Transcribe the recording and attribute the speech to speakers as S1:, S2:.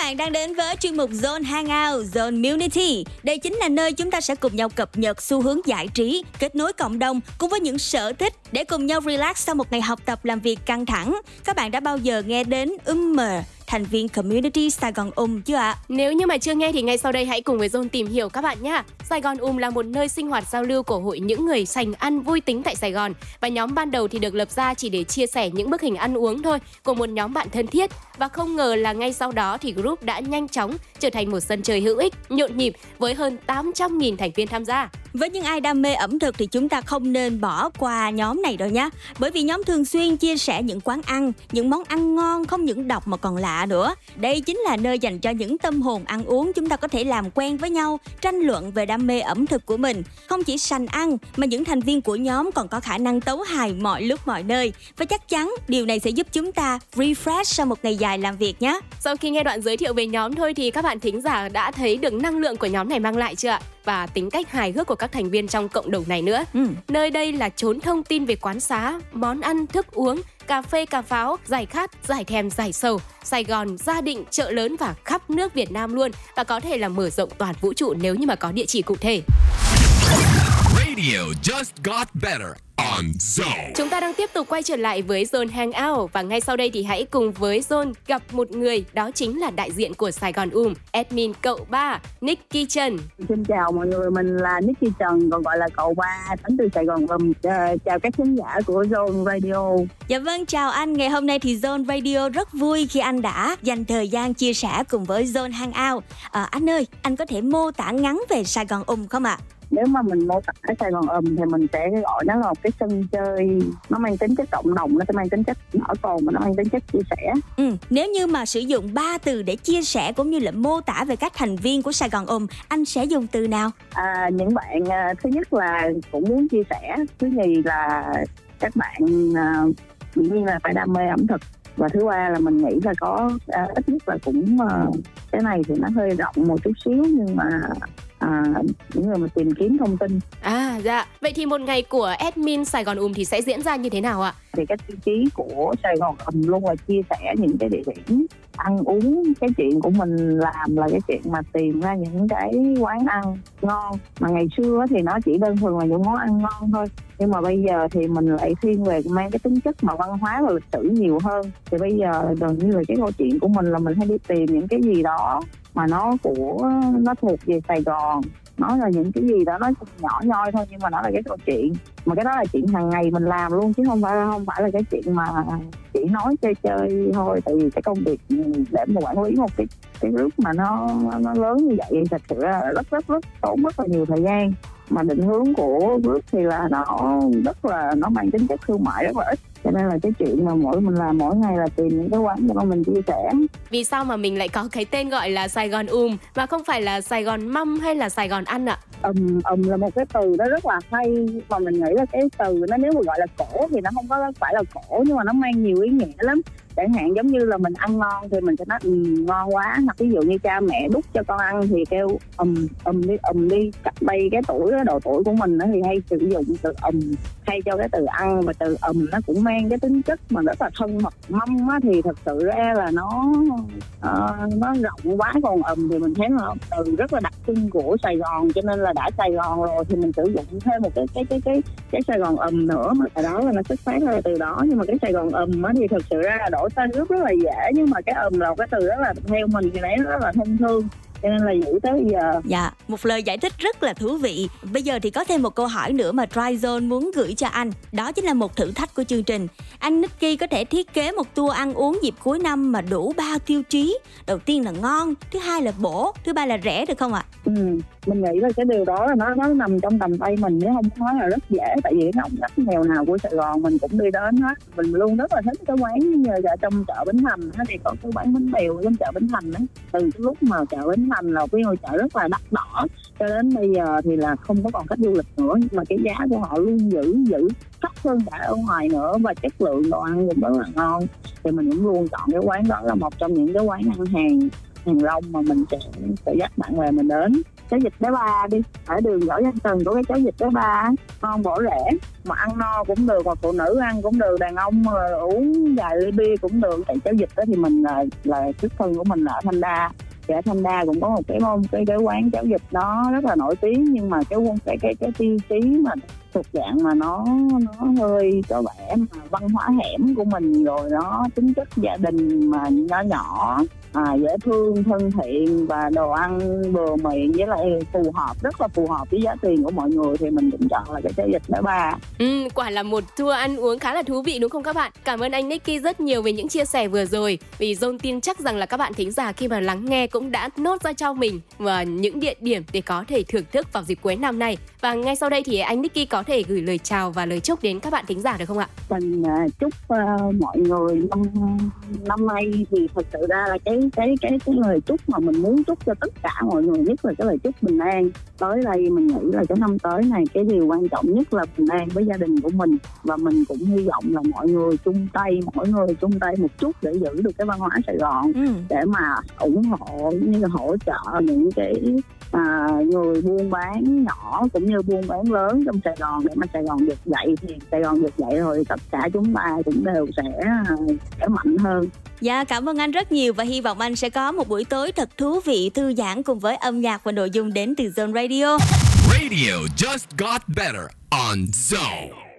S1: bạn đang đến với chuyên mục Zone Hangout, Zone Community. Đây chính là nơi chúng ta sẽ cùng nhau cập nhật xu hướng giải trí, kết nối cộng đồng cùng với những sở thích để cùng nhau relax sau một ngày học tập làm việc căng thẳng. Các bạn đã bao giờ nghe đến Ummer, thành viên community Sài Gòn Um chưa ạ?
S2: Nếu như mà chưa nghe thì ngay sau đây hãy cùng với Zone tìm hiểu các bạn nhé. Sài Gòn Um là một nơi sinh hoạt giao lưu của hội những người sành ăn vui tính tại Sài Gòn và nhóm ban đầu thì được lập ra chỉ để chia sẻ những bức hình ăn uống thôi của một nhóm bạn thân thiết và không ngờ là ngay sau đó thì group đã nhanh chóng trở thành một sân chơi hữu ích, nhộn nhịp với hơn 800.000 thành viên tham gia.
S1: Với những ai đam mê ẩm thực thì chúng ta không nên bỏ qua nhóm này đâu nhé. Bởi vì nhóm thường xuyên chia sẻ những quán ăn, những món ăn ngon không những độc mà còn lạ nữa. Đây chính là nơi dành cho những tâm hồn ăn uống chúng ta có thể làm quen với nhau, tranh luận về đam mê ẩm thực của mình. Không chỉ sành ăn mà những thành viên của nhóm còn có khả năng tấu hài mọi lúc mọi nơi. Và chắc chắn điều này sẽ giúp chúng ta refresh sau một ngày dài làm việc nhé.
S2: Sau khi nghe đoạn giới thiệu về nhóm thôi thì các bạn thính giả đã thấy được năng lượng của nhóm này mang lại chưa ạ? Và tính cách hài hước của các thành viên trong cộng đồng này nữa.
S1: Ừ.
S2: Nơi đây là chốn thông tin về quán xá, món ăn, thức uống, cà phê cà pháo, giải khát, giải thèm, giải sầu, Sài Gòn, gia định, chợ lớn và khắp nước Việt Nam luôn và có thể là mở rộng toàn vũ trụ nếu như mà có địa chỉ cụ thể.
S3: Radio just got better on Zone.
S2: Chúng ta đang tiếp tục quay trở lại với Zone Hangout và ngay sau đây thì hãy cùng với Zone gặp một người đó chính là đại diện của Sài Gòn Um, admin cậu ba Nicky Trần.
S4: Xin chào mọi người, mình là Nicky Trần, còn gọi là cậu ba, đến từ Sài Gòn. Ờ, chào các khán giả của Zone Radio.
S1: Dạ vâng, chào anh. Ngày hôm nay thì Zone Radio rất vui khi anh đã dành thời gian chia sẻ cùng với Zone Hangout. À, anh ơi, anh có thể mô tả ngắn về Sài Gòn Um không ạ?
S4: Nếu mà mình mô tả Sài Gòn ầm thì mình sẽ gọi nó là một cái sân chơi nó mang tính chất cộng đồng, nó sẽ mang tính chất bảo tồn và nó mang tính chất chia sẻ.
S1: Ừ, nếu như mà sử dụng ba từ để chia sẻ cũng như là mô tả về các thành viên của Sài Gòn Um, anh sẽ dùng từ nào?
S4: À, những bạn à, thứ nhất là cũng muốn chia sẻ, thứ nhì là các bạn à, dĩ nhiên là phải đam mê ẩm thực và thứ ba là mình nghĩ là có à, ít nhất là cũng à, cái này thì nó hơi rộng một chút xíu nhưng mà à, những người mà tìm kiếm thông tin.
S2: À dạ, vậy thì một ngày của admin Sài Gòn Um thì sẽ diễn ra như thế nào ạ?
S4: thì cái tiêu chí của Sài Gòn ầm luôn là chia sẻ những cái địa điểm ăn uống cái chuyện của mình làm là cái chuyện mà tìm ra những cái quán ăn ngon. Mà ngày xưa thì nó chỉ đơn thuần là những món ăn ngon thôi. Nhưng mà bây giờ thì mình lại thiên về mang cái tính chất mà văn hóa và lịch sử nhiều hơn. Thì bây giờ gần như là cái câu chuyện của mình là mình hay đi tìm những cái gì đó mà nó của, nó thuộc về Sài Gòn. Nó là những cái gì đó, nó nhỏ nhoi thôi, nhưng mà nó là cái câu chuyện. Mà cái đó là chuyện hàng ngày mình làm luôn, chứ không phải không phải là cái chuyện mà chỉ nói chơi chơi thôi. Tại vì cái công việc để mà quản lý một cái cái group mà nó nó lớn như vậy thì thật sự là rất rất rất tốn rất là nhiều thời gian. Mà định hướng của group thì là nó rất là, nó mang tính chất thương mại rất là ít cho nên là cái chuyện mà mỗi mình làm mỗi ngày là tìm những cái quán cho mình chia sẻ
S2: Vì sao mà mình lại có cái tên gọi là Sài Gòn Um mà không phải là Sài Gòn Măm hay là Sài Gòn Ăn ạ?
S4: ầm ầm là một cái từ đó rất là hay mà mình nghĩ là cái từ nó nếu mà gọi là cổ thì nó không có phải là cổ nhưng mà nó mang nhiều ý nghĩa lắm chẳng hạn giống như là mình ăn ngon thì mình sẽ nói ừ, ngon quá. Hoặc ví dụ như cha mẹ đút cho con ăn thì kêu ầm ầm đi ầm đi cặp đây cái tuổi độ tuổi của mình thì hay sử dụng từ ầm thay cho cái từ ăn và từ ầm nó cũng mang cái tính chất mà rất là thân mật mâm á thì thật sự ra là nó uh, nó rộng quá. Còn ầm thì mình thấy là từ rất là đặc trưng của Sài Gòn cho nên là đã Sài Gòn rồi thì mình sử dụng thêm một cái cái cái cái cái Sài Gòn ầm nữa mà đó là nó xuất phát ra từ đó. Nhưng mà cái Sài Gòn ầm á thì thật sự ra là đổi tên rất rất là dễ nhưng mà cái ầm là cái từ rất là theo mình thì thấy rất là thông thương cho nên là giữ tới giờ
S1: Dạ, một lời giải thích rất là thú vị. Bây giờ thì có thêm một câu hỏi nữa mà Tryzone muốn gửi cho anh. Đó chính là một thử thách của chương trình. Anh Nicky có thể thiết kế một tour ăn uống dịp cuối năm mà đủ ba tiêu chí. Đầu tiên là ngon, thứ hai là bổ, thứ ba là rẻ được không ạ?
S4: ừ mình nghĩ là cái điều đó là nó nó nằm trong tầm tay mình chứ không nói là rất dễ. Tại vì cái ngóc ngách nghèo nào của Sài Gòn, mình cũng đi đến hết. Mình luôn rất là thích cái quán ờ, như ở trong chợ Bến Thành. Nó thì có cái quán bánh bèo trong chợ Bến Thành ấy. Từ cái lúc mà chợ Bến Thành là cái ngôi chợ rất là đắt đỏ, cho đến bây giờ thì là không có còn khách du lịch nữa. Nhưng mà cái giá của họ luôn giữ giữ thấp hơn cả ở ngoài nữa. Và chất lượng đồ ăn cũng rất là ngon. Thì mình cũng luôn chọn cái quán đó là một trong những cái quán ăn hàng hàng rong mà mình sẽ sẽ dắt bạn bè mình đến cháu vịt bé ba đi. Ở đường võ văn tần có cái cháu vịt bé ba ngon bổ rẻ, mà ăn no cũng được hoặc phụ nữ ăn cũng được, đàn ông ờ, uống vài ly bia cũng được. Tại cháu vịt đó thì mình là là xuất thân của mình là ở thanh đa. Thì ở thanh đa cũng có một cái cái cái quán cháo vịt đó rất là nổi tiếng, nhưng mà cái cái cái cái tiêu chí mà thuộc dạng mà nó nó hơi có vẻ mà văn hóa hẻm của mình rồi, nó tính chất gia đình mà nhỏ nhỏ à, dễ thương thân thiện và đồ ăn vừa miệng với lại phù hợp rất là phù hợp với giá tiền của mọi người thì mình cũng chọn là cái cháo vịt bé ba
S2: Ừ, quả là một tour ăn uống khá là thú vị đúng không các bạn? Cảm ơn anh Nicky rất nhiều về những chia sẻ vừa rồi. Vì John tin chắc rằng là các bạn thính giả khi mà lắng nghe cũng đã nốt ra cho mình và những địa điểm để có thể thưởng thức vào dịp cuối năm này. Và ngay sau đây thì anh Nicky có thể gửi lời chào và lời chúc đến các bạn thính giả được không ạ?
S4: mình à, chúc à, mọi người năm năm nay thì thật sự ra là cái cái cái cái lời chúc mà mình muốn chúc cho tất cả mọi người nhất là cái lời chúc bình an. Tới đây mình nghĩ là cái năm tới này cái điều quan trọng nhất là bình an với gia đình của mình. Và mình cũng hy vọng là mọi người chung tay mỗi người chung tay một chút để giữ được cái văn hóa Sài Gòn.
S1: Ừ.
S4: để mà ủng hộ như là hỗ trợ những cái à, người buôn bán nhỏ cũng như buôn bán lớn trong Sài Gòn. Để mà Sài Gòn vực dậy thì Sài Gòn vực dậy rồi tất cả chúng ta cũng đều sẽ à, sẽ mạnh hơn
S1: Dạ cảm ơn anh rất nhiều và hy vọng anh sẽ có một buổi tối thật thú vị, thư giãn cùng với âm nhạc và nội dung đến từ Zone Radio.
S3: Radio just got better on Zone.